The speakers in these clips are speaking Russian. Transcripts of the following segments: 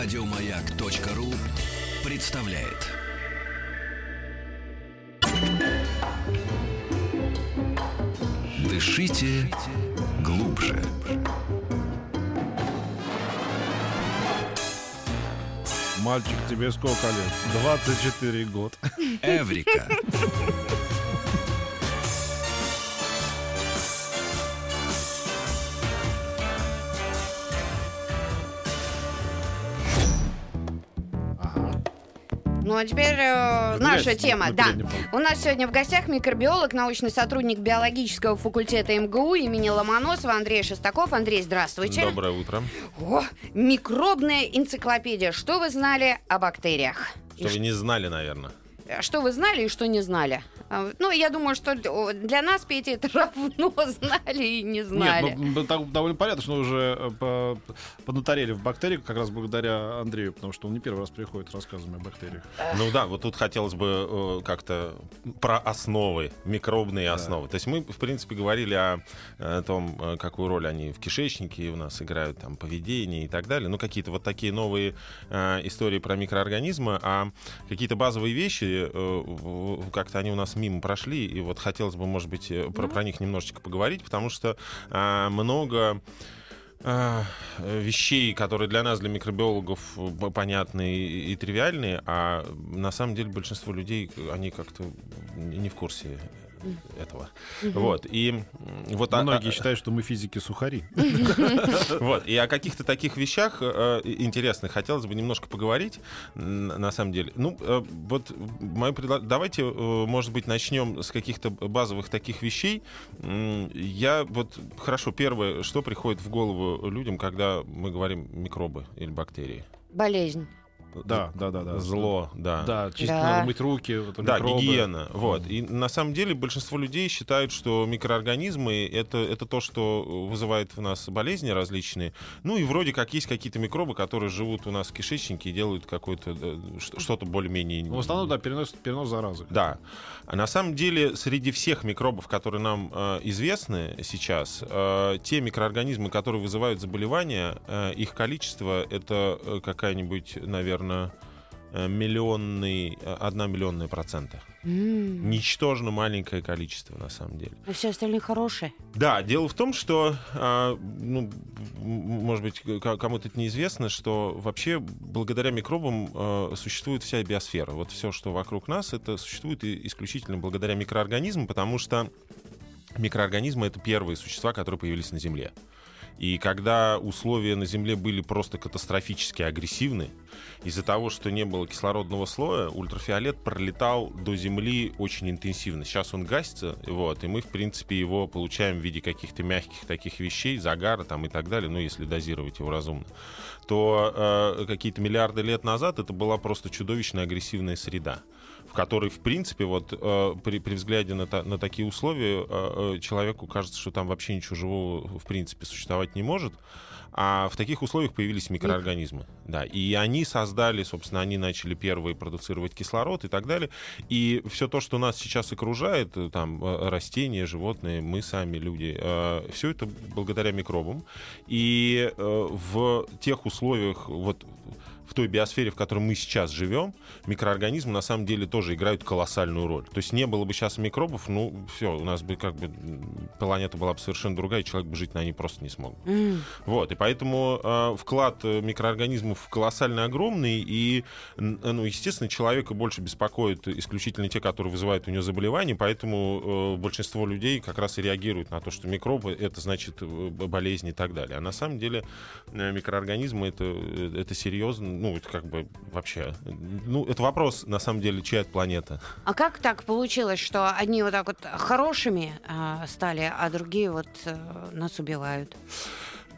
Радиомаяк.ру представляет. Дышите глубже. Мальчик, тебе сколько лет? 24 год. Эврика. Ну а теперь э, наша тема. Да. У нас сегодня в гостях микробиолог, научный сотрудник биологического факультета МГУ имени Ломоносова Андрей Шестаков. Андрей, здравствуйте. Доброе утро. О, микробная энциклопедия. Что вы знали о бактериях? И Что вы не знали, наверное. Что вы знали и что не знали? А, Ну, я думаю, что для нас, Петя, это равно знали и не знали. Нет, ну, так довольно понятно, что уже э, по- поднаторели в бактериях как раз благодаря Андрею, потому что он не первый раз приходит с рассказами о бактериях. Ну да, вот тут хотелось бы э, как-то про основы, микробные основы. То есть мы, в принципе, говорили о, том, э, какую роль они в кишечнике у нас играют, там, поведение и так далее. Ну, какие-то вот такие новые истории про микроорганизмы, а какие-то базовые вещи, э, в- в- как-то они у нас мимо прошли, и вот хотелось бы, может быть, э, про, про них немножечко поговорить, потому что э, много а, э, вещей, которые для нас, для микробиологов, понятны и, и тривиальны, а на самом деле большинство людей, они как-то не в курсе этого. Вот. И вот а- Многие а- считают, что мы физики сухари. вот. И о каких-то таких вещах э, интересных хотелось бы немножко поговорить, на самом деле. Ну, э, вот мое предло- давайте, э, может быть, начнем с каких-то базовых таких вещей. Я вот, хорошо, первое, что приходит в голову людям, когда мы говорим микробы или бактерии? Болезнь. Да, да, да, да. Зло, да. Да, чисто Да. надо мыть руки. вот, Да, микробы. гигиена. Вот. И на самом деле большинство людей считают, что микроорганизмы это, это то, что вызывает в нас болезни различные. Ну и вроде как есть какие-то микробы, которые живут у нас в кишечнике и делают какое-то э, что-то более-менее. В основном, да, перенос, перенос заразы. Да. А на самом деле среди всех микробов, которые нам э, известны сейчас, э, те микроорганизмы, которые вызывают заболевания, э, их количество это э, какая-нибудь, наверное, миллионный, э, одна миллионная процента. М. Ничтожно маленькое количество, на самом деле. А все остальные хорошие. Да, дело в том, что, а, ну, может быть, кому-то это неизвестно, что вообще благодаря микробам а, существует вся биосфера. Вот все, что вокруг нас, это существует исключительно благодаря микроорганизмам, потому что микроорганизмы — это первые существа, которые появились на Земле. И когда условия на Земле были просто катастрофически агрессивны, из-за того, что не было кислородного слоя, ультрафиолет пролетал до Земли очень интенсивно. Сейчас он гасится, вот, и мы, в принципе, его получаем в виде каких-то мягких таких вещей, загара там и так далее, ну, если дозировать его разумно, то э, какие-то миллиарды лет назад это была просто чудовищная агрессивная среда в которой, в принципе, вот э, при, при взгляде на, та- на такие условия э, э, человеку кажется, что там вообще ничего живого в принципе существовать не может. А в таких условиях появились микроорганизмы. Да, и они создали, собственно, они начали первые продуцировать кислород и так далее. И все то, что нас сейчас окружает, э, там э, растения, животные, мы сами, люди, все это благодаря микробам. И э, в тех условиях, вот в той биосфере, в которой мы сейчас живем, микроорганизмы на самом деле тоже играют колоссальную роль. То есть не было бы сейчас микробов, ну все, у нас бы как бы планета была бы совершенно другая, и человек бы жить на ней просто не смог. М. Вот, и поэтому э, вклад э, микроорганизмов колоссально огромный, и, н- ну, естественно, человека больше беспокоит исключительно те, которые вызывают у него заболевания, поэтому э, большинство людей как раз и реагируют на то, что микробы — это значит э, болезни и так далее. А на самом деле э, микроорганизмы — это, э, это серьезно, ну, это как бы вообще... Ну, это вопрос, на самом деле, чья это планета. А как так получилось, что одни вот так вот хорошими а, стали, а другие вот э, нас убивают?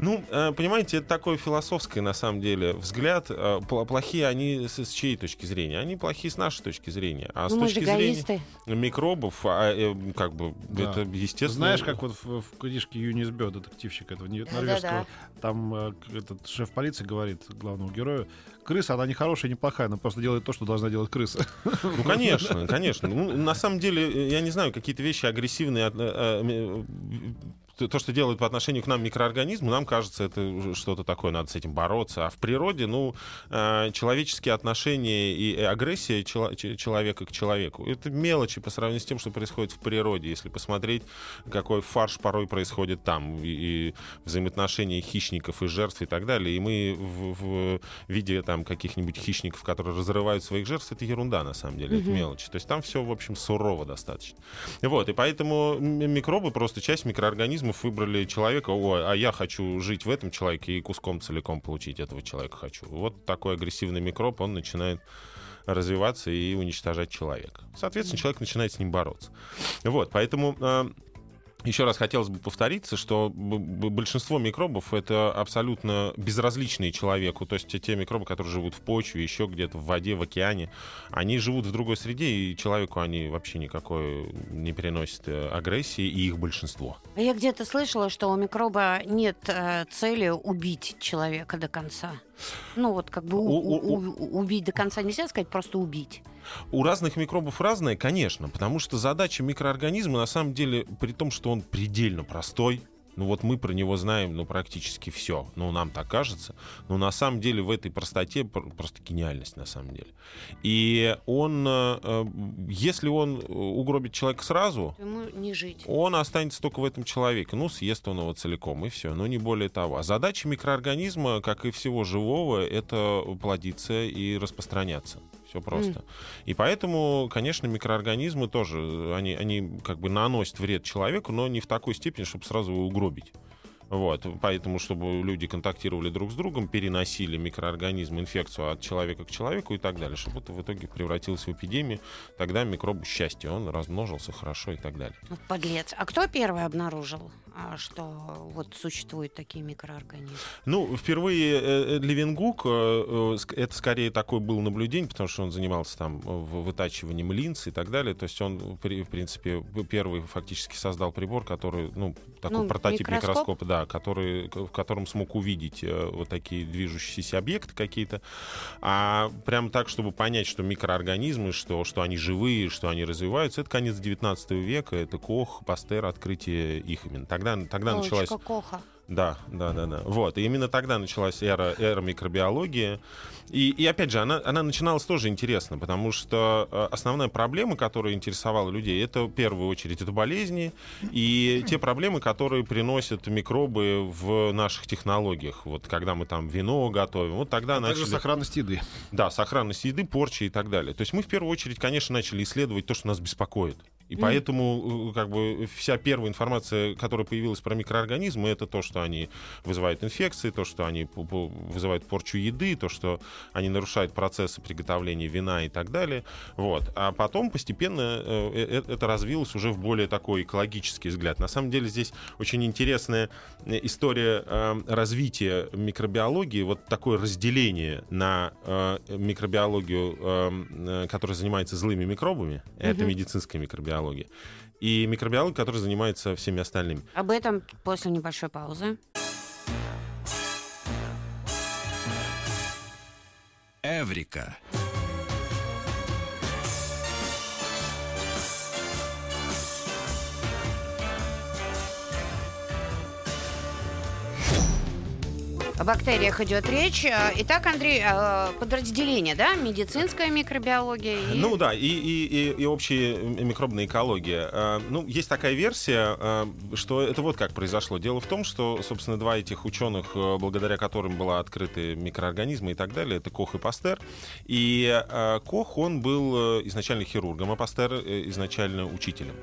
Ну, э, понимаете, это такой философский, на самом деле, взгляд. Э, пл- Плохие они с, с чьей точки зрения? Они плохие с нашей точки зрения. А с ну, же точки зрения микробов, а, э, как бы, Да. это Ты естественно... знаешь, как вот в, в книжке Юнис Бё, детективщик этого норвежского, там э, к- этот шеф полиции говорит главному герою, крыса, она не хорошая, не плохая, она просто делает то, что должна делать крыса. Ну, конечно, конечно. Ну, на самом деле, я не знаю, какие-то вещи агрессивные, то, что делают по отношению к нам микроорганизмы, нам кажется, это что-то такое, надо с этим бороться. А в природе, ну, э, человеческие отношения и агрессия человека к человеку, это мелочи по сравнению с тем, что происходит в природе. Если посмотреть, какой фарш порой происходит там, и, взаимоотношения хищников и жертв и так далее, и мы в, в виде там каких-нибудь хищников, которые разрывают своих жертв, это ерунда на самом деле, mm-hmm. это мелочи. То есть там все, в общем, сурово достаточно. Вот, и поэтому микробы, просто часть микроорганизмов выбрали человека, о, а я хочу жить в этом человеке и куском целиком получить этого человека хочу. Вот такой агрессивный микроб, он начинает развиваться и уничтожать человека. Соответственно, человек начинает с ним бороться. Вот, поэтому а, еще раз хотелось бы повториться, что большинство микробов это абсолютно безразличные человеку. То есть те микробы, которые живут в почве, еще где-то в воде, в океане, они живут в другой среде, и человеку они вообще никакой не переносят э, агрессии, и их большинство. Я где-то слышала, что у микроба нет э, цели убить человека до конца. Ну вот как бы у, у, у, убить до конца нельзя сказать, просто убить. У разных микробов разное, конечно, потому что задача микроорганизма на самом деле, при том, что он предельно простой, ну вот мы про него знаем, ну, практически все. Ну, нам так кажется. Но на самом деле в этой простоте просто гениальность, на самом деле. И он, э, э, если он угробит человека сразу, ему не жить. Он останется только в этом человеке. Ну, съест он его целиком, и все. Но не более того. А задача микроорганизма, как и всего живого, это плодиться и распространяться. Все просто. Mm. И поэтому, конечно, микроорганизмы тоже, они, они как бы наносят вред человеку, но не в такой степени, чтобы сразу его угробить. Вот, поэтому, чтобы люди контактировали друг с другом, переносили микроорганизм, инфекцию от человека к человеку и так далее, чтобы это в итоге превратилось в эпидемию, тогда микроб счастья, он размножился хорошо и так далее. Вот подлец. А кто первый обнаружил, а, что вот существуют такие микроорганизмы? Ну, впервые э, э, Левенгук, э, это скорее такое было наблюдение, потому что он занимался там вытачиванием линз и так далее, то есть он, в принципе, первый фактически создал прибор, который, ну, такой ну, прототип микроскоп? микроскопа, да, который, в котором смог увидеть э, вот такие движущиеся объекты какие-то. А прям так, чтобы понять, что микроорганизмы, что, что они живые, что они развиваются, это конец 19 века, это Кох, Пастер, открытие их именно. Тогда, тогда началась... Коха. Да, да, да, да. Вот. И именно тогда началась эра, эра микробиологии. И, и опять же, она, она начиналась тоже интересно, потому что э, основная проблема, которая интересовала людей, это в первую очередь это болезни и те проблемы, которые приносят микробы в наших технологиях. Вот когда мы там вино готовим, вот тогда а начали... Также сохранность еды. Да, сохранность еды, порчи и так далее. То есть мы в первую очередь, конечно, начали исследовать то, что нас беспокоит. И mm. поэтому э, как бы вся первая информация, которая появилась про микроорганизмы, это то, что они вызывают инфекции, то, что они вызывают порчу еды, то, что они нарушают процессы приготовления вина и так далее. Вот. А потом постепенно э, э, это развилось уже в более такой экологический взгляд. На самом деле здесь очень интересная история развития микробиологии, вот такое разделение на микробиологию, которая занимается злыми микробами, mm-hmm. это медицинская микробиология, микробиологии. И микробиолог, который занимается всеми остальными. Об этом после небольшой паузы. Эврика. О бактериях идет речь. Э, итак, Андрей, э, подразделение, да? Медицинская микробиология. И... Ну да, и, и, и, и общая микробная экология. Э, ну, есть такая версия, что это вот как произошло. Дело в том, что, собственно, два этих ученых, благодаря которым была открыты микроорганизмы и так далее, это Кох и Пастер. И Кох, он был изначально хирургом, а Пастер изначально учителем.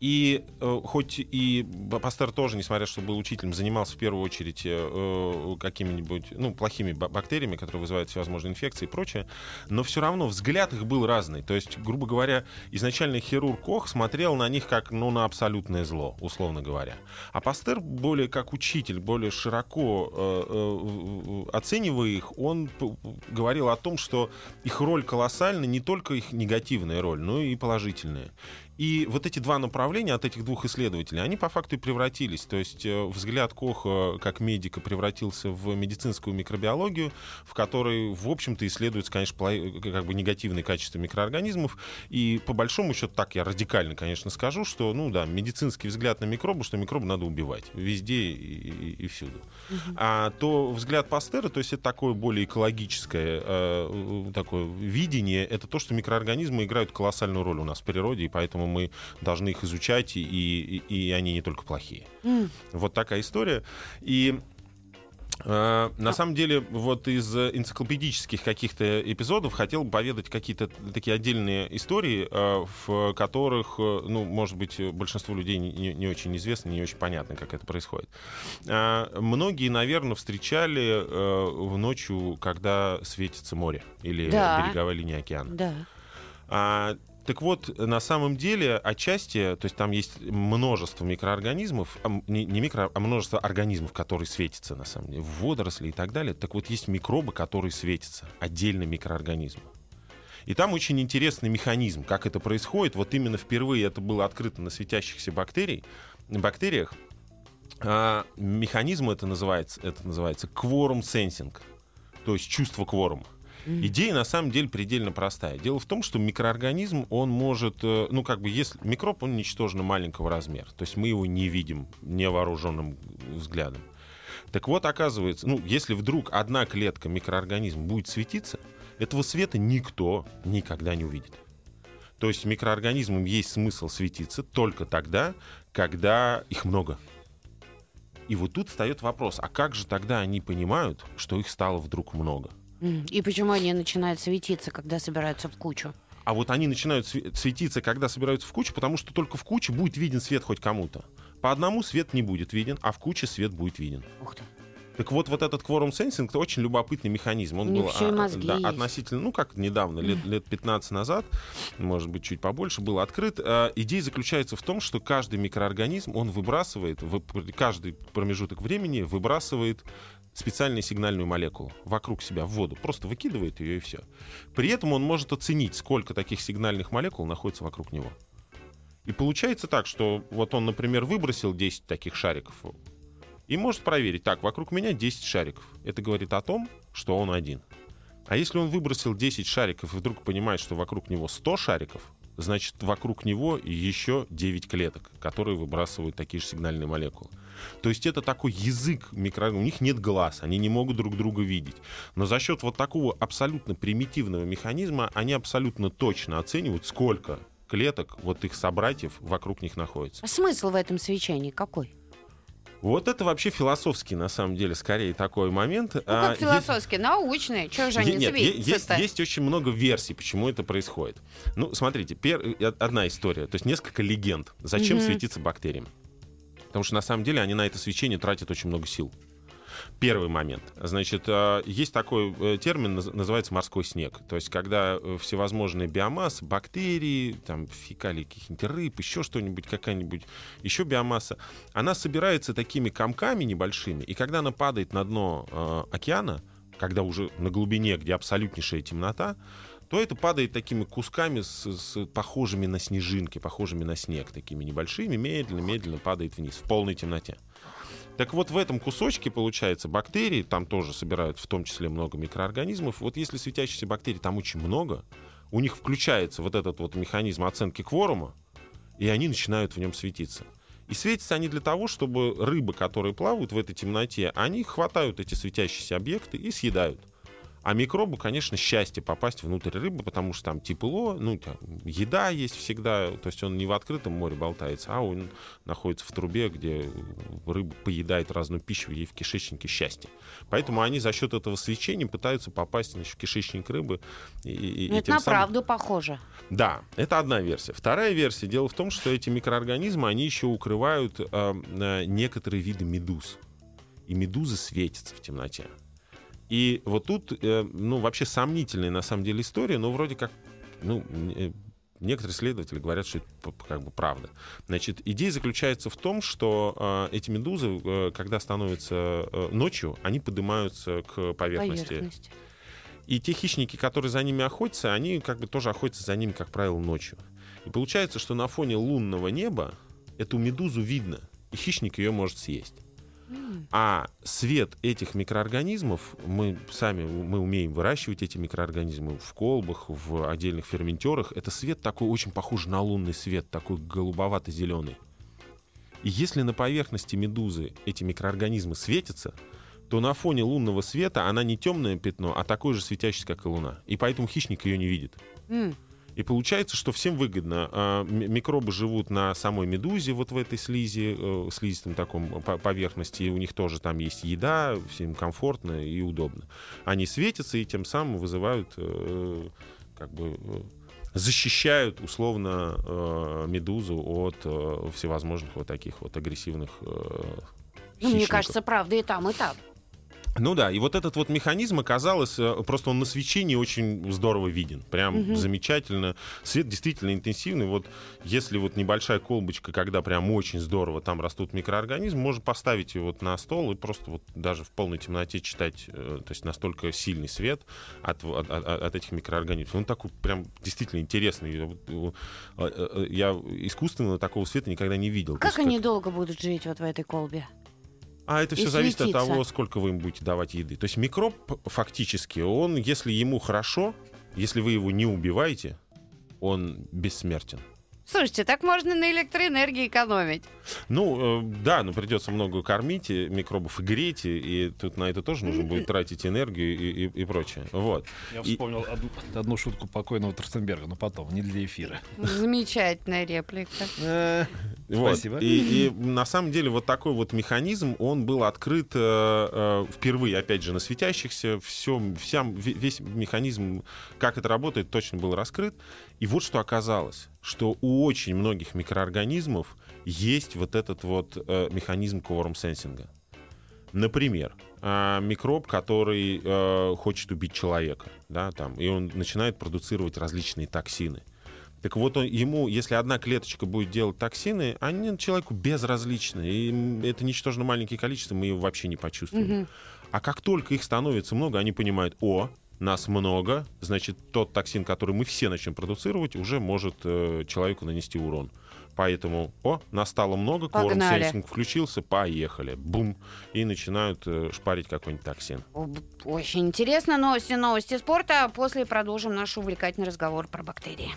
И э, хоть и Пастер тоже, несмотря что был учителем, занимался в первую очередь э, какими-нибудь ну, плохими бактериями, которые вызывают всевозможные инфекции и прочее, но все равно взгляд их был разный. То есть, грубо говоря, изначально хирург Кох смотрел на них как ну, на абсолютное зло, условно говоря. А Пастер более как учитель, более широко э, э, оценивая их, он говорил о том, что их роль колоссальна, не только их негативная роль, но и положительная. И вот эти два направления от этих двух исследователей, они по факту и превратились. То есть э, взгляд Коха как медика превратился в медицинскую микробиологию, в которой, в общем-то, исследуются, конечно, как бы негативные качества микроорганизмов. И по большому счету, так я радикально, конечно, скажу, что, ну да, медицинский взгляд на микробы, что микробы надо убивать везде и, и, и всюду. Угу. А то взгляд Пастера, то есть это такое более экологическое э, такое видение, это то, что микроорганизмы играют колоссальную роль у нас в природе, и поэтому мы должны их изучать, и, и, и они не только плохие. Mm. Вот такая история. И Uh, на самом деле, вот из энциклопедических каких-то эпизодов хотел бы поведать какие-то такие отдельные истории, uh, в которых, uh, ну, может быть, большинству людей не, не очень известно, не очень понятно, как это происходит. Многие, наверное, встречали в ночью, когда светится море или да. береговая линия океана. Да. А, так вот, на самом деле, отчасти, то есть там есть множество микроорганизмов, не, не микро, а множество организмов, которые светятся, на самом деле, водоросли и так далее. Так вот, есть микробы, которые светятся, отдельные микроорганизмы. И там очень интересный механизм, как это происходит. Вот именно впервые это было открыто на светящихся бактерий, бактериях. А, механизм это называется, это называется quorum sensing, то есть чувство кворума. Идея на самом деле предельно простая. Дело в том, что микроорганизм, он может, э, ну как бы, если микроб, он ничтожно маленького размера. То есть мы его не видим невооруженным взглядом. Так вот, оказывается, ну, если вдруг одна клетка микроорганизма будет светиться, этого света никто никогда не увидит. То есть микроорганизмам есть смысл светиться только тогда, когда их много. И вот тут встает вопрос, а как же тогда они понимают, что их стало вдруг много? И почему они начинают светиться, когда собираются в кучу? А вот они начинают светиться, когда собираются в кучу, потому что только в куче будет виден свет хоть кому-то. По одному свет не будет виден, а в куче свет будет виден. Ух ты. Так вот, вот этот кворум сенсинг это очень любопытный механизм. Он был а, да, относительно, ну как недавно, лет, лет 15 назад, может быть, чуть побольше, был открыт. А, идея заключается в том, что каждый микроорганизм, он выбрасывает, в, каждый промежуток времени выбрасывает специальную сигнальную молекулу вокруг себя в воду, просто выкидывает ее и все. При этом он может оценить, сколько таких сигнальных молекул находится вокруг него. И получается так, что вот он, например, выбросил 10 таких шариков и может проверить, так, вокруг меня 10 шариков. Это говорит о том, что он один. А если он выбросил 10 шариков и вдруг понимает, что вокруг него 100 шариков, значит, вокруг него еще 9 клеток, которые выбрасывают такие же сигнальные молекулы. То есть это такой язык микроорганизмов. У них нет глаз, они не могут друг друга видеть. Но за счет вот такого абсолютно примитивного механизма они абсолютно точно оценивают, сколько клеток вот их собратьев вокруг них находится. А смысл в этом свечении какой? Вот это вообще философский, на самом деле, скорее такой момент. Ну, как а, философский, есть... научный. Чего же они Нет, есть, есть очень много версий, почему это происходит. Ну, смотрите, пер... Э, одна история, то есть несколько легенд. Зачем mm-hmm. светиться бактериям? Потому что на самом деле они на это свечение тратят очень много сил. Первый момент. Значит, э, есть такой э, термин, называется морской снег. То есть, когда э, всевозможные биомассы, бактерии, там, фекалии каких-нибудь рыб, еще что-нибудь, какая-нибудь еще биомасса, она собирается такими комками небольшими, и когда она падает на дно э, океана, когда уже на глубине, где абсолютнейшая темнота, то это падает такими кусками, с, с похожими на снежинки, похожими на снег, такими небольшими, медленно-медленно падает вниз, в полной темноте. Так вот, в этом кусочке, получается, бактерии, там тоже собирают в том числе много микроорганизмов. Вот если светящихся бактерий там очень много, у них включается вот этот вот механизм оценки кворума, и они начинают в нем светиться. И светятся они для того, чтобы рыбы, которые плавают в этой темноте, они хватают эти светящиеся объекты и съедают. А микробу, конечно, счастье попасть внутрь рыбы, потому что там тепло, ну, там, еда есть всегда, то есть он не в открытом море болтается, а он находится в трубе, где рыба поедает разную пищу, ей в кишечнике счастье. Поэтому они за счет этого свечения пытаются попасть значит, в кишечник рыбы. И, и, ну, это на самым... правду похоже. Да, это одна версия. Вторая версия. Дело в том, что эти микроорганизмы, они еще укрывают э, некоторые виды медуз. И медузы светятся в темноте. И вот тут, э, ну, вообще сомнительная на самом деле история, но вроде как, ну, э, некоторые исследователи говорят, что это как бы правда. Значит, идея заключается в том, что э, эти медузы, э, когда становятся э, ночью, они поднимаются к поверхности. поверхности. И те хищники, которые за ними охотятся, они как бы тоже охотятся за ними, как правило, ночью. И получается, что на фоне лунного неба эту медузу видно, и хищник ее может съесть. А свет этих микроорганизмов, мы сами мы умеем выращивать эти микроорганизмы в колбах, в отдельных ферментерах. Это свет такой очень похож на лунный свет, такой голубовато-зеленый. И если на поверхности медузы эти микроорганизмы светятся, то на фоне лунного света она не темное пятно, а такое же светящееся, как и луна. И поэтому хищник ее не видит. Mm. И получается, что всем выгодно. А, микробы живут на самой медузе, вот в этой слизи, э, слизистом таком поверхности. И у них тоже там есть еда, всем комфортно и удобно. Они светятся и тем самым вызывают э, как бы э, защищают условно медузу от всевозможных вот таких вот агрессивных ну, мне кажется, правда и там, и там. Ну да, и вот этот вот механизм оказалось, э, просто он на свечении очень здорово виден. Прям угу. замечательно. Свет действительно интенсивный. Вот если вот небольшая колбочка, когда прям очень здорово там растут микроорганизмы, можно поставить его вот на стол и просто вот даже в полной темноте читать. Э, то есть настолько сильный свет от, от, от этих микроорганизмов. Он такой прям действительно интересный. Э, я искусственно такого света никогда не видел. Как они как... долго будут жить вот в этой колбе? А это все зависит от того, сколько вы им будете давать еды. То есть микроб фактически, он, если ему хорошо, если вы его не убиваете, он бессмертен. Слушайте, так можно на электроэнергии экономить. Ну, э, да, но придется много кормить и микробов и греть, и, и тут на это тоже нужно будет тратить энергию и, и, и прочее. Вот. Я вспомнил и... одну, одну шутку покойного Тростенберга, но потом, не для эфира. Замечательная реплика. Э, вот. Спасибо. И, и на самом деле вот такой вот механизм, он был открыт э, э, впервые, опять же, на светящихся. Все, вся, весь механизм, как это работает, точно был раскрыт. И вот что оказалось, что у очень многих микроорганизмов есть вот этот вот э, механизм кворум-сенсинга. Например, э, микроб, который э, хочет убить человека, да, там, и он начинает продуцировать различные токсины. Так вот, он, ему, если одна клеточка будет делать токсины, они человеку безразличны. И это ничтожно маленькие количества, мы его вообще не почувствуем. Mm-hmm. А как только их становится много, они понимают, о, нас много, значит, тот токсин, который мы все начнем продуцировать, уже может э, человеку нанести урон. Поэтому, о, нас стало много, кворум сенсинг включился, поехали. Бум. И начинают э, шпарить какой-нибудь токсин. Очень интересно. Новости, новости спорта. После продолжим наш увлекательный разговор про бактерии.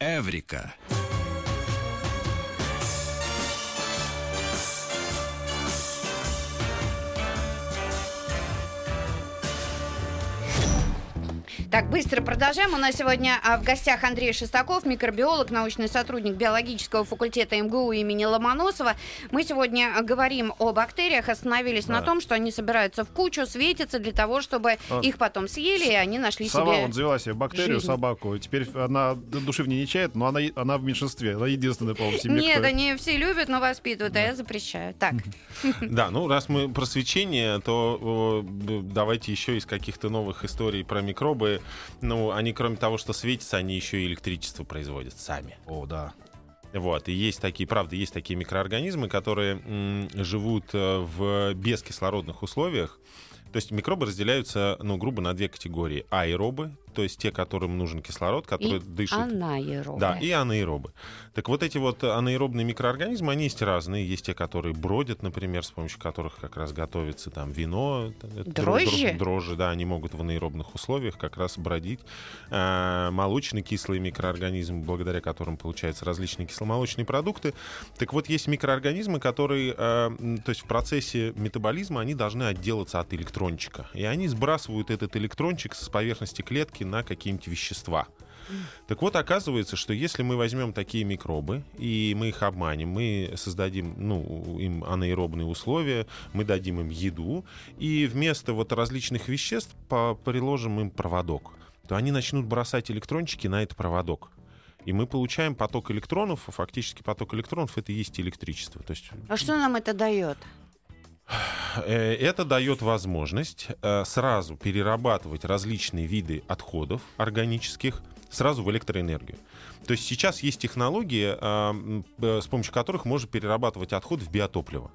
Эврика. Так, быстро продолжаем. У нас сегодня а, в гостях Андрей Шестаков, микробиолог, научный сотрудник биологического факультета МГУ имени Ломоносова. Мы сегодня а, говорим о бактериях, остановились да. на том, что они собираются в кучу, светятся для того, чтобы а. их потом съели, и они нашли Сова себе вот завела себе бактерию, жизнь. собаку. Теперь она души в ней не чает, но она, она в меньшинстве. Она единственная, по-моему, в семье. Нет, кто... они все любят, но воспитывают, а я запрещаю. Так. Да, ну раз мы про свечение, то давайте еще из каких-то новых историй про микробы ну, они, кроме того, что светятся, они еще и электричество производят сами. О, да. Вот, и есть такие, правда, есть такие микроорганизмы, которые м, живут э, в бескислородных условиях. То есть микробы разделяются, ну, грубо, на две категории. Аэробы, то есть те, которым нужен кислород, которые и дышат. Анаэробы. Да, и анаэробы. Так вот эти вот анаэробные микроорганизмы, они есть разные. Есть те, которые бродят, например, с помощью которых как раз готовится там вино. Дрожжи? Дрожжи, да, они могут в анаэробных условиях как раз бродить. А, молочно-кислые микроорганизмы, благодаря которым получаются различные кисломолочные продукты. Так вот, есть микроорганизмы, которые, а, то есть в процессе метаболизма, они должны отделаться от электрончика. И они сбрасывают этот электрончик с поверхности клетки на какие-нибудь вещества. Так вот, оказывается, что если мы возьмем такие микробы, и мы их обманем, мы создадим ну, им анаэробные условия, мы дадим им еду, и вместо вот различных веществ приложим им проводок, то они начнут бросать электрончики на этот проводок. И мы получаем поток электронов, фактически поток электронов это и есть электричество. То есть... А что нам это дает? Э, это дает возможность э, сразу перерабатывать различные виды отходов органических сразу в электроэнергию. То есть сейчас есть технологии, э, с помощью которых можно перерабатывать отходы в биотопливо.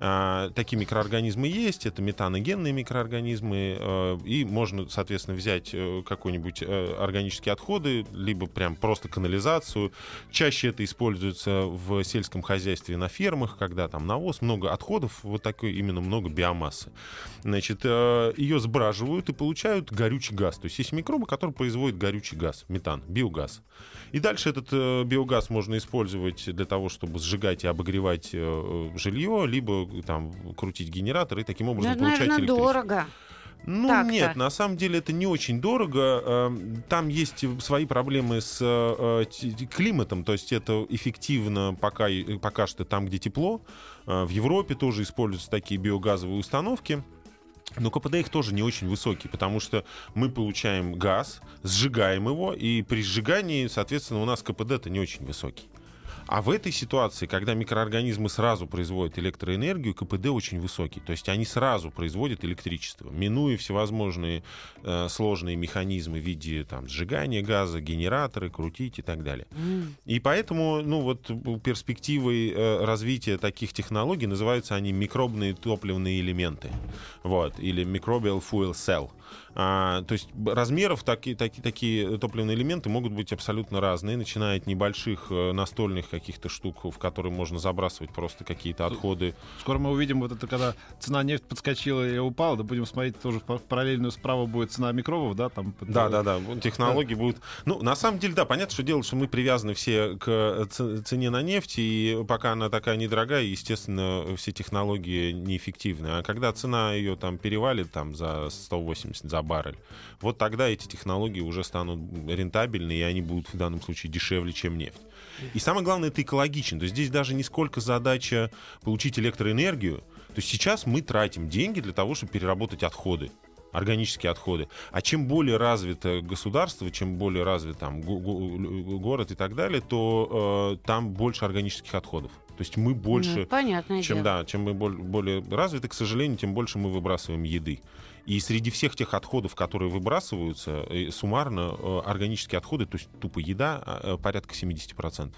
А, такие микроорганизмы есть, это метаногенные микроорганизмы, э, и можно, соответственно, взять э, какой-нибудь э, органические отходы, либо прям просто канализацию. Чаще это используется в сельском хозяйстве на фермах, когда там навоз, много отходов, вот такой именно много биомассы. Значит, ее сбраживают и получают горючий газ. То есть есть микробы, которые производят горючий газ, метан, биогаз. И дальше этот биогаз можно использовать для того, чтобы сжигать и обогревать жилье, либо там крутить генератор и таким образом это, получать наверное, электричество. дорого. Ну Так-то. нет, на самом деле это не очень дорого. Эм, там есть свои проблемы с э, климатом, то есть это эффективно пока, пока что там, где тепло. Э, в Европе тоже используются такие биогазовые установки. Но КПД их тоже не очень высокий, потому что мы получаем газ, сжигаем его, и при сжигании, соответственно, у нас КПД-то не очень высокий. А в этой ситуации, когда микроорганизмы сразу производят электроэнергию, КПД очень высокий. То есть они сразу производят электричество, минуя всевозможные э, сложные механизмы в виде там, сжигания газа, генераторы, крутить и так далее. Mm. И поэтому ну, вот, перспективой э, развития таких технологий называются они микробные топливные элементы. Вот, или microbial fuel cell. А, то есть размеров такие, такие, такие топливные элементы могут быть абсолютно разные, начиная от небольших э, настольных каких-то штук, в которые можно забрасывать просто какие-то отходы. Скоро мы увидим вот это, когда цена нефти подскочила и упала, да будем смотреть тоже параллельно справа будет цена микробов, да? Там, да, да, да, технологии да. будут... Ну, на самом деле, да, понятно, что дело, что мы привязаны все к цене на нефть, и пока она такая недорогая, естественно, все технологии неэффективны. А когда цена ее там перевалит там за 180, за баррель. Вот тогда эти технологии уже станут рентабельны, и они будут в данном случае дешевле, чем нефть. И самое главное, это экологично. То есть здесь даже не сколько задача получить электроэнергию. То есть сейчас мы тратим деньги для того, чтобы переработать отходы органические отходы. А чем более развито государство, чем более развит там город и так далее, то э, там больше органических отходов. То есть мы больше, ну, чем да, чем мы более развиты, к сожалению, тем больше мы выбрасываем еды. И среди всех тех отходов, которые выбрасываются, э, суммарно э, органические отходы, то есть тупо еда, а, э, порядка 70%.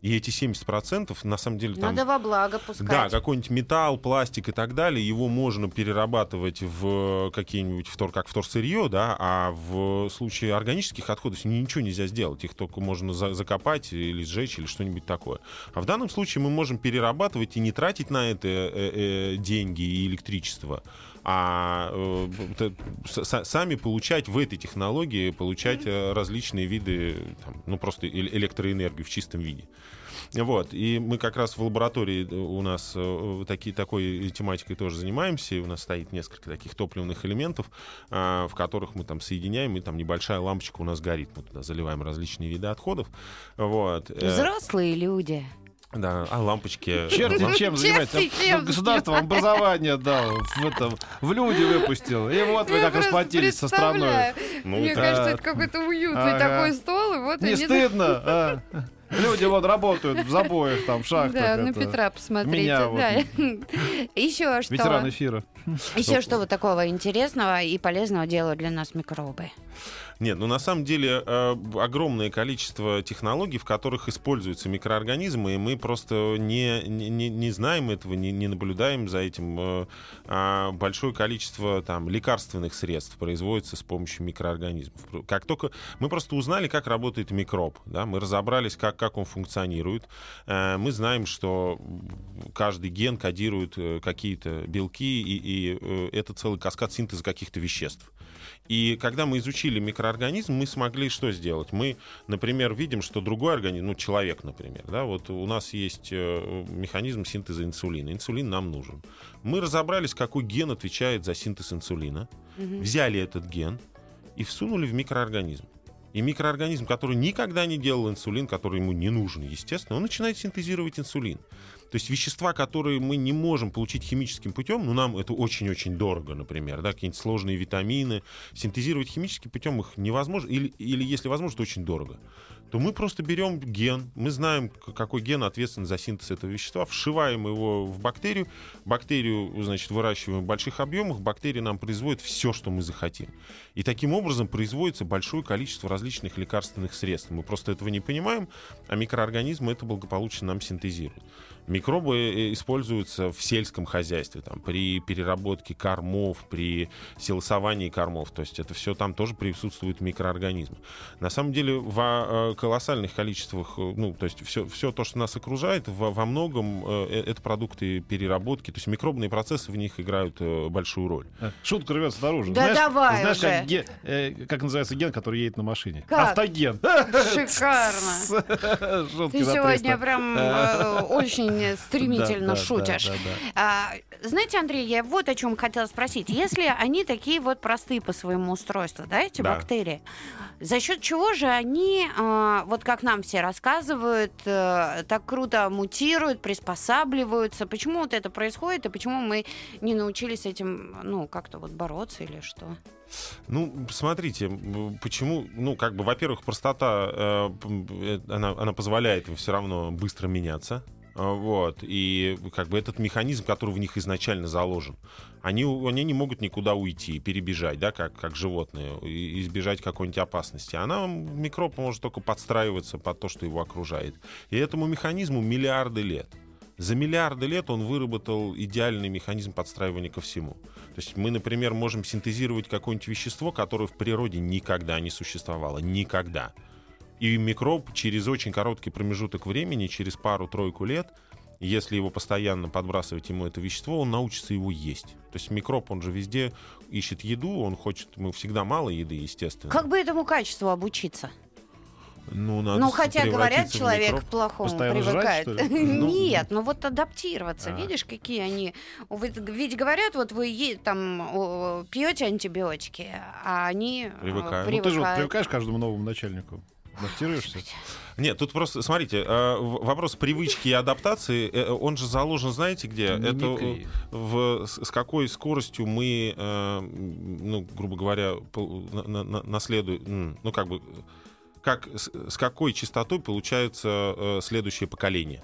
И эти 70% на самом деле там... Надо во благо пускать. Да, какой-нибудь металл, пластик и так далее, его можно перерабатывать в какие-нибудь, втор, как вторсырье, да, а в случае органических отходов ничего нельзя сделать. Их только можно за закопать или сжечь или что-нибудь такое. А в данном случае мы можем перерабатывать и не тратить на это э -э деньги и электричество, а э, сами получать в этой технологии, получать э, различные виды, там, ну просто электроэнергию в чистом виде. Вот. И мы как раз в лаборатории э, у нас такие, такой тематикой тоже занимаемся. И у нас стоит несколько таких топливных элементов, а, в которых мы там соединяем, и там небольшая лампочка у нас горит. Мы туда заливаем различные виды отходов. Вот. Взрослые люди. Да, а лампочки... Черти чем занимается? Чем? Государство образование дал, в, этом, в люди выпустил. И вот вы как расплатились со страной. Ну, Мне да. кажется, это какой-то уютный ага. такой стол. И вот Не они... стыдно? А? Люди вот работают в забоях, там, в шахтах. Да, на Петра посмотрите. Еще что? Ветеран эфира. Еще что вот такого интересного и полезного делают для нас микробы? Нет, ну на самом деле э, огромное количество технологий, в которых используются микроорганизмы, и мы просто не, не, не знаем этого, не, не наблюдаем за этим. Э, а большое количество там, лекарственных средств производится с помощью микроорганизмов. Как только мы просто узнали, как работает микроб, да, мы разобрались, как, как он функционирует, э, мы знаем, что каждый ген кодирует э, какие-то белки, и, и э, это целый каскад синтеза каких-то веществ. И когда мы изучили микроорганизм, мы смогли что сделать? Мы, например, видим, что другой организм, ну, человек, например, да, вот у нас есть механизм синтеза инсулина. Инсулин нам нужен. Мы разобрались, какой ген отвечает за синтез инсулина, угу. взяли этот ген и всунули в микроорганизм. И микроорганизм, который никогда не делал инсулин, который ему не нужен, естественно, он начинает синтезировать инсулин. То есть вещества, которые мы не можем получить химическим путем, ну, нам это очень-очень дорого, например, да, какие-нибудь сложные витамины, синтезировать химическим путем их невозможно, или, или если возможно, то очень дорого то мы просто берем ген, мы знаем, какой ген ответственен за синтез этого вещества, вшиваем его в бактерию, бактерию, значит, выращиваем в больших объемах, бактерия нам производит все, что мы захотим. И таким образом производится большое количество различных лекарственных средств. Мы просто этого не понимаем, а микроорганизмы это благополучно нам синтезируют. микробы э, используются в сельском хозяйстве, там, при переработке кормов, при силосовании кормов. То есть это все там тоже присутствуют микроорганизмы. На самом деле в колоссальных количествах, ну, то есть все, все то, что нас окружает, во, во многом это продукты переработки. То есть микробные процессы в них играют большую роль. Шутка рвется наружу. Да знаешь, давай знаешь, уже. Как, ге, э, как называется ген, который едет на машине? Как? Автоген. Шикарно. Шутки Ты сегодня 300. прям э, очень стремительно Да, шутишь. да, да, да. А, знаете, Андрей, я вот о чем хотела спросить. Если они такие вот простые по своему устройству, да, эти бактерии, за счет чего же они, а, вот как нам все рассказывают, э, так круто мутируют, приспосабливаются? Почему вот это происходит и почему мы не научились этим, ну, как-то вот бороться или что? Ну, смотрите, почему, ну, как бы, во-первых, простота, э, э, она, она позволяет им все равно быстро меняться. А, Вот. И как бы этот механизм, который в них изначально заложен, они, они не могут никуда уйти, перебежать, да, как, как животные, и избежать какой-нибудь опасности. Она, микроб может только подстраиваться под то, что его окружает. И этому механизму миллиарды лет. За миллиарды лет он выработал идеальный механизм подстраивания ко всему. То есть мы, например, можем синтезировать какое-нибудь вещество, которое в природе никогда не существовало. Никогда. И микроб через очень короткий промежуток времени, через пару-тройку лет, если его постоянно подбрасывать ему это вещество, он научится его есть. То есть микроб, он же везде ищет еду, он хочет, мы всегда мало еды, естественно. Как бы этому качеству обучиться? Ну, надо Ну, хотя говорят, человек микроб. к плохому Постоянно жрать, привыкает. что ли? Ну, Нет, ну вот адаптироваться. А. Видишь, какие они. Ведь говорят, вот вы там пьете антибиотики, а они э, Привыкают. Ну, ты же вот привыкают. привыкаешь к каждому новому начальнику. Адаптируешься? Нет, тут просто, смотрите, э, вопрос привычки и адаптации, э, он же заложен, знаете где? Это в, с какой скоростью мы, э, ну, грубо говоря, наследуем, ну, как бы, как, с, какой частотой получается э, следующее поколение.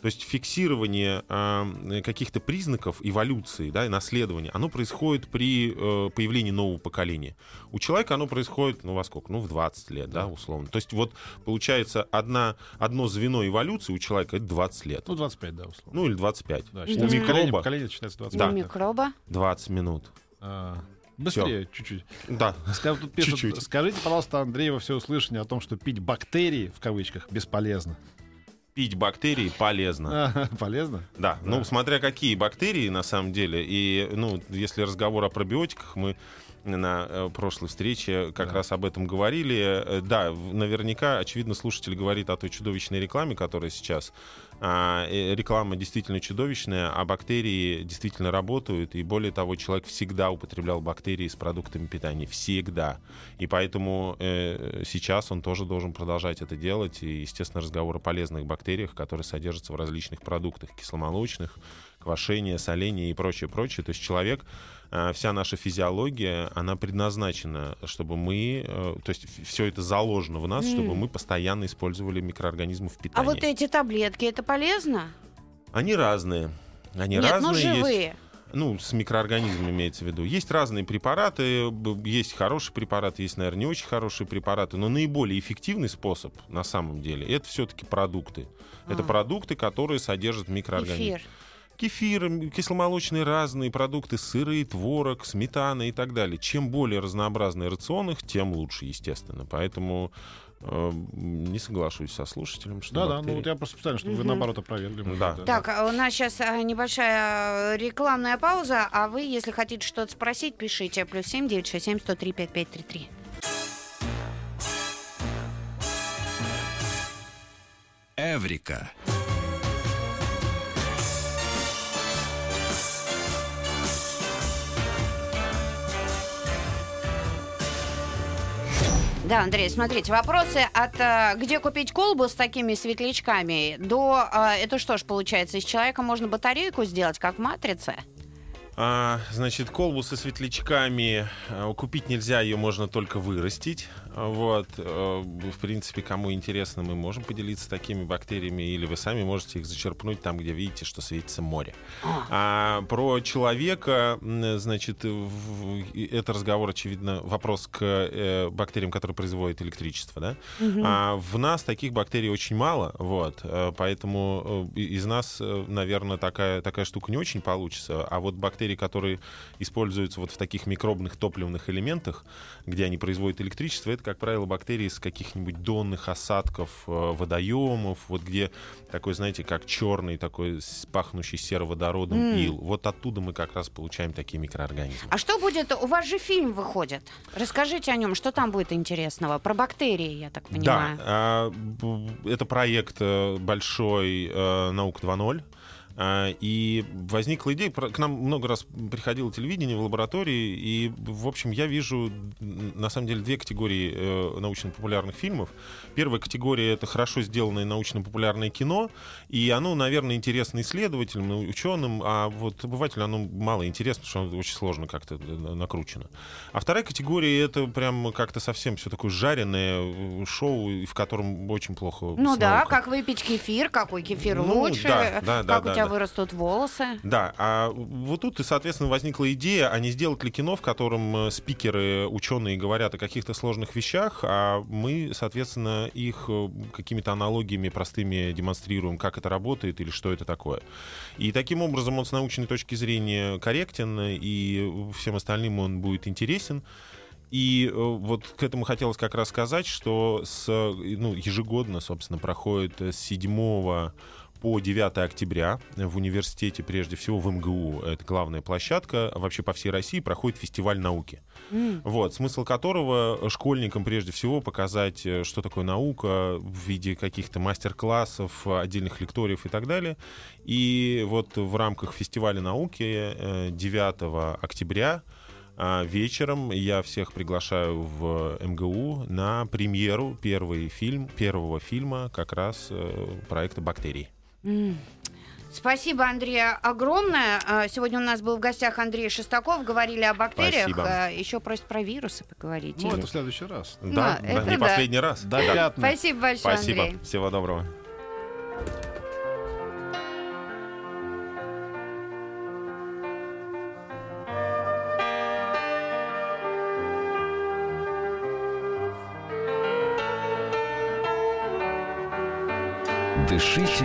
То есть фиксирование э, каких-то признаков эволюции, да, и наследования, оно происходит при э, появлении нового поколения. У человека оно происходит, ну, во сколько? Ну, в 20 лет, да, условно. То есть вот получается одна, одно звено эволюции у человека — это 20 лет. Ну, 25, да, условно. Ну, или 25. Да, У поколение, микроба- поколение считается 25. Да. У микроба. 20 минут. А, Быстрее, чуть-чуть. Да. Ска- тут пишут, Чуть-чуть. Скажите, пожалуйста, Андрей, во все услышание о том, что пить бактерии, в кавычках, бесполезно. Пить бактерии полезно. А, Полезно? Да, ну смотря какие бактерии на самом деле. И ну, если разговор о пробиотиках, мы на э, прошлой встрече как Да. раз об этом говорили. Э, Да, наверняка, очевидно, слушатель говорит о той чудовищной рекламе, которая сейчас. А, реклама действительно чудовищная, а бактерии действительно работают. И более того, человек всегда употреблял бактерии с продуктами питания. Всегда. И поэтому э, сейчас он тоже должен продолжать это делать. И, естественно, разговор о полезных бактериях, которые содержатся в различных продуктах кисломолочных, квашение, соление и прочее, прочее. То есть человек, вся наша физиология, она предназначена, чтобы мы, э, то есть все это заложено в нас, чтобы М. мы постоянно использовали микроорганизмы в А питании. вот эти таблетки, это полезно? Они разные. Они Нет, ну разные. есть- живые. ну, с микроорганизмами имеется в виду. Есть разные препараты, есть хорошие препараты, есть, наверное, не очень хорошие препараты, но наиболее эффективный способ на самом деле это все-таки продукты. Это А. продукты, которые содержат микроорганизмы. Эфир. Кефир, кисломолочные разные продукты, сыры, творог, сметана и так далее. Чем более разнообразный рацион их, тем лучше, естественно. Поэтому э, не соглашусь со слушателем, что Да, да, ну бактерии- вот я просто специально, чтобы вы Мгм. наоборот опровергли. может Да. быть, Так, а у нас сейчас небольшая э, рекламная пауза, а вы, если хотите что-то спросить, пишите. Плюс семь девять шесть семь сто три пять пять три три. Эврика. Да, Андрей, смотрите, вопросы от э, где купить колбу с такими светлячками до э, это что ж получается, из человека можно батарейку сделать, как в матрице? А, значит, колбу со светлячками а, купить нельзя, ее можно только вырастить. Вот, э, в принципе, кому интересно, мы можем поделиться такими бактериями, или вы сами можете их зачерпнуть там, где видите, что светится море. А про человека, значит, это разговор, очевидно, вопрос к э, бактериям, которые производят электричество, да? Угу. А в нас таких бактерий очень мало, вот, э, поэтому из нас, наверное, такая, такая штука не очень получится, а вот бактерии, которые используются вот в таких микробных топливных элементах, где они производят электричество, это, как правило, бактерии из каких-нибудь донных осадков э, водоемов, вот где такой, знаете, как черный, такой пахнущий сероводородом mm. ил. Вот оттуда мы как раз получаем такие микроорганизмы. А что будет? У вас же фильм выходит. Расскажите о нем, что там будет интересного? Про бактерии, я так понимаю. Да, это проект э, большой э, «Наука 2.0». А, и возникла идея, к нам много раз приходило телевидение в лаборатории, и, в общем, я вижу, на самом деле, две категории э, научно-популярных фильмов. Первая категория — это хорошо сделанное научно-популярное кино, и оно, наверное, интересно исследователям, ученым, а вот обывателю оно мало интересно, потому что оно очень сложно как-то э, накручено. А вторая категория — это прям как-то совсем все такое жареное э, шоу, в котором очень плохо Ну да, как выпить кефир, какой кефир ну, лучше, да, да, как да, у тебя вырастут волосы. Да, а вот тут, и, соответственно, возникла идея, а не сделать ли кино, в котором э, спикеры, ученые говорят о каких-то сложных вещах, а мы, соответственно, их э, какими-то аналогиями простыми демонстрируем, как это работает или что это такое. И таким образом он с научной точки зрения корректен, и всем остальным он будет интересен. И э, вот к этому хотелось как раз сказать, что с, ну, ежегодно, собственно, проходит с 7 по 9 октября в университете, прежде всего в МГУ, это главная площадка, вообще по всей России проходит фестиваль науки. Mm. Вот, смысл которого школьникам прежде всего показать, э, что такое наука в виде каких-то мастер-классов, отдельных лекториев и так далее. И вот в рамках фестиваля науки 9 э, октября а вечером я всех приглашаю в МГУ на премьеру первый фильм, первого фильма как раз э, проекта «Бактерии». Спасибо, Андрей, огромное. А, сегодня у нас был в гостях Андрей Шестаков. Говорили о бактериях. Спасибо. А, Еще просят про вирусы поговорить. Ну, это в следующий раз. Да, да, да не да. последний раз. Да, да. Спасибо большое, Спасибо. Андрей. Всего доброго. Дышите